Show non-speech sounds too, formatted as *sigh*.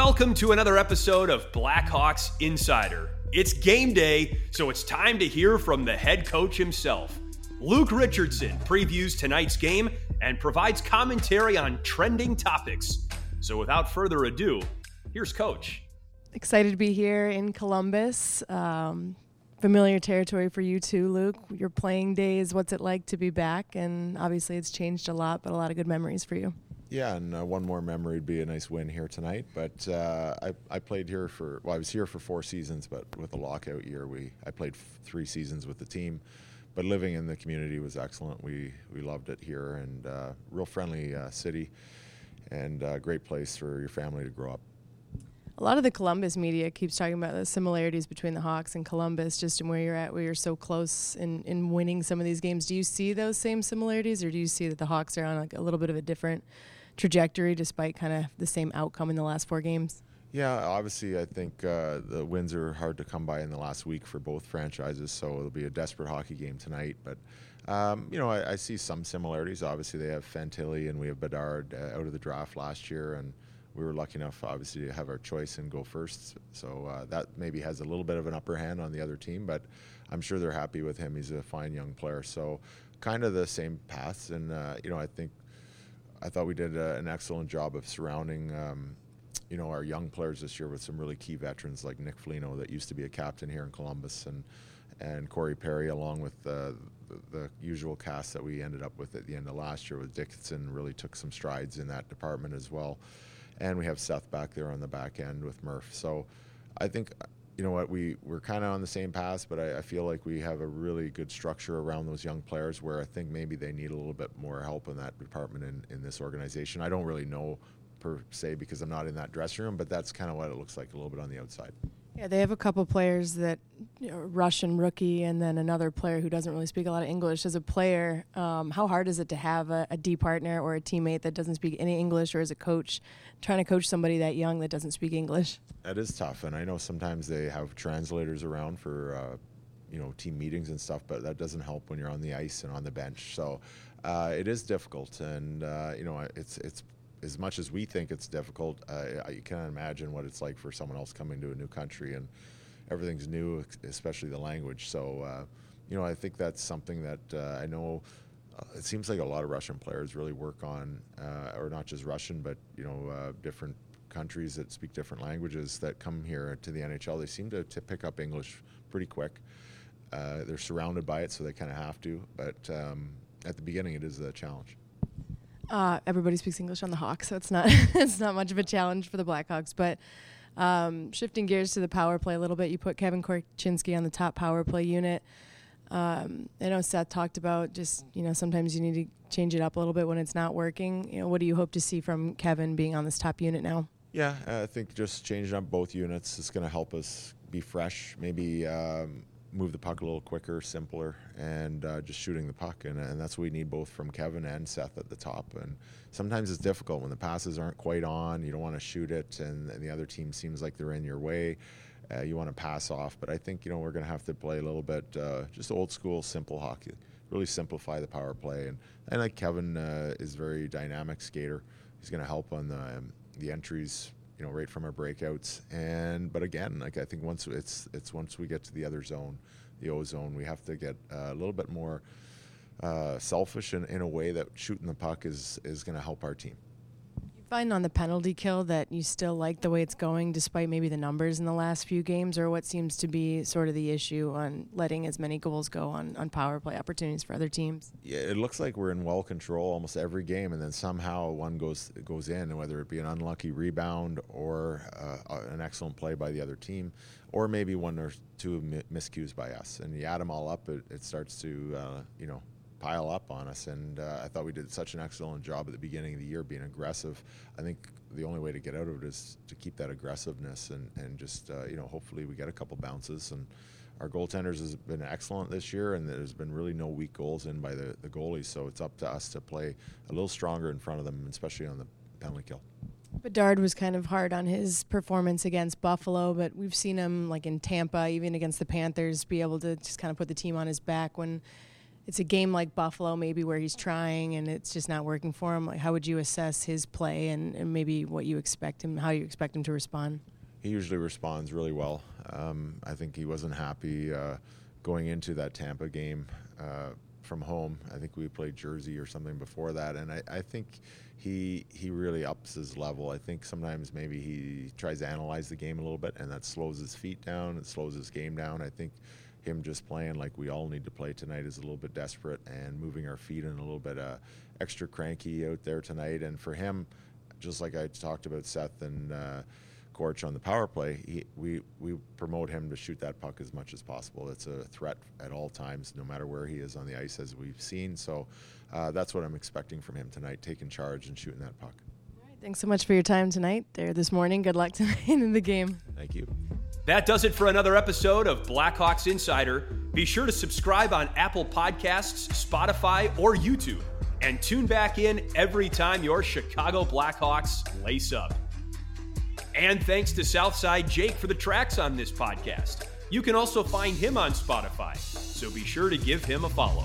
Welcome to another episode of Blackhawks Insider. It's game day, so it's time to hear from the head coach himself. Luke Richardson previews tonight's game and provides commentary on trending topics. So without further ado, here's Coach. Excited to be here in Columbus. Um, familiar territory for you too, Luke. Your playing days, what's it like to be back? And obviously, it's changed a lot, but a lot of good memories for you. Yeah, and uh, one more memory would be a nice win here tonight. But uh, I, I played here for well, I was here for four seasons, but with the lockout year, we I played f- three seasons with the team. But living in the community was excellent. We we loved it here, and uh, real friendly uh, city, and uh, great place for your family to grow up. A lot of the Columbus media keeps talking about the similarities between the Hawks and Columbus, just in where you're at, where you're so close in, in winning some of these games. Do you see those same similarities, or do you see that the Hawks are on like a little bit of a different trajectory despite kind of the same outcome in the last four games? Yeah, obviously, I think uh, the wins are hard to come by in the last week for both franchises, so it'll be a desperate hockey game tonight. But um, you know, I, I, see some similarities. Obviously, they have Fantilli and we have Bedard uh, out of the draft last year, and we were lucky enough, obviously, to have our choice and go first. So uh, that maybe has a little bit of an upper hand on the other team, but I'm sure they're happy with him. He's a fine young player. So kind of the same paths, and uh, you know, I think I thought we did uh, an excellent job of surrounding, um, you know, our young players this year with some really key veterans like Nick Foligno that used to be a captain here in Columbus, and and Corey Perry, along with uh, the, the, usual cast that we ended up with at the end of last year with Dickinson, really took some strides in that department as well. And we have Seth back there on the back end with Murph. So I think you know what we we're kind of on the same path, but I, I, feel like we have a really good structure around those young players where I think maybe they need a little bit more help in that department in, in this organization. I don't really know per se because I'm not in that dressing room, but that's kind of what it looks like a little bit on the outside. Yeah, they have a couple players that Russian rookie, and then another player who doesn't really speak a lot of English. As a player, um, how hard is it to have a, a D partner or a teammate that doesn't speak any English, or as a coach, trying to coach somebody that young that doesn't speak English? That is tough, and I know sometimes they have translators around for uh, you know team meetings and stuff, but that doesn't help when you're on the ice and on the bench. So uh, it is difficult, and uh, you know it's it's as much as we think it's difficult, uh, you can't imagine what it's like for someone else coming to a new country and everything's new, especially the language. So, uh, you know, I think that's something that uh, I know. Uh, it seems like a lot of Russian players really work on, uh, or not just Russian, but you know, uh, different countries that speak different languages that come here to the NHL. They seem to, to pick up English pretty quick. they're surrounded by it, so they kind of have to. But um, at the beginning, it is a challenge. Uh, everybody speaks English on the Hawks, so it's not *laughs* it's not much of a challenge for the Blackhawks. But um, shifting gears to the power play a little bit, you put Kevin Korchinski on the top power play unit. Um, I know Seth talked about just you know sometimes you need to change it up a little bit when it's not working. You know, what do you hope to see from Kevin being on this top unit now? Yeah, I think just changing up both units is going to help us be fresh. Maybe um, move the puck a little quicker, simpler, and uh, just shooting the puck. And, and that's what we need both from Kevin and Seth at the top. And sometimes it's difficult when the passes aren't quite on. You don't want to shoot it, and, and the other team seems like they're in your way. Uh, you want to pass off. But I think you know we're going to have to play a little bit uh, just old school, simple hockey. Really simplify the power play. And I like Kevin uh, is very dynamic skater. He's going to help on the um, the entries you know, right from our breakouts. And but again, like I think once it's it's once we get to the other zone, the O zone, we have to get uh, a little bit more uh, selfish in, in a way that shooting the puck is is going to help our team find on the penalty kill that you still like the way it's going despite maybe the numbers in the last few games or what seems to be sort of the issue on letting as many goals go on, on power play opportunities for other teams? Yeah it looks like we're in well control almost every game and then somehow one goes goes in whether it be an unlucky rebound or uh, an excellent play by the other team or maybe one or two miscues by us. And you add them all up it, it starts to uh, you know pile up on us. And uh, I thought we did such an excellent job at the beginning of the year being aggressive. I think the only way to get out of it is to keep that aggressiveness and, and just, uh, you know, hopefully we get a couple bounces. And our goaltenders has been excellent this year, and there's been really no weak goals in by the, the goalies. So it's up to us to play a little stronger in front of them, especially on the penalty kill. Bedard was kind of hard on his performance against Buffalo, but we've seen him like in Tampa, even against the Panthers, be able to just kind of put the team on his back when it's a game like Buffalo, maybe where he's trying and it's just not working for him. Like, how would you assess his play and, and maybe what you expect him, how you expect him to respond? He usually responds really well. Um, I think he wasn't happy uh, going into that Tampa game uh, from home. I think we played Jersey or something before that, and I, I think he he really ups his level. I think sometimes maybe he tries to analyze the game a little bit, and that slows his feet down. It slows his game down. I think him just playing like we all need to play tonight is a little bit desperate and moving our feet and a little bit uh, extra cranky out there tonight. And for him, just like I talked about Seth and. Uh, Corch on the power play, he, we we promote him to shoot that puck as much as possible. It's a threat at all times, no matter where he is on the ice, as we've seen. So uh, that's what I'm expecting from him tonight, taking charge and shooting that puck. All right, thanks so much for your time tonight there this morning. Good luck *laughs* tonight in the game. Thank you. That does it for another episode of Blackhawks Insider. Be sure to subscribe on Apple Podcasts, Spotify, or YouTube, and tune back in every time your Chicago Blackhawks lace up. And thanks to Southside Jake for the tracks on this podcast. You can also find him on Spotify, so be sure to give him a follow.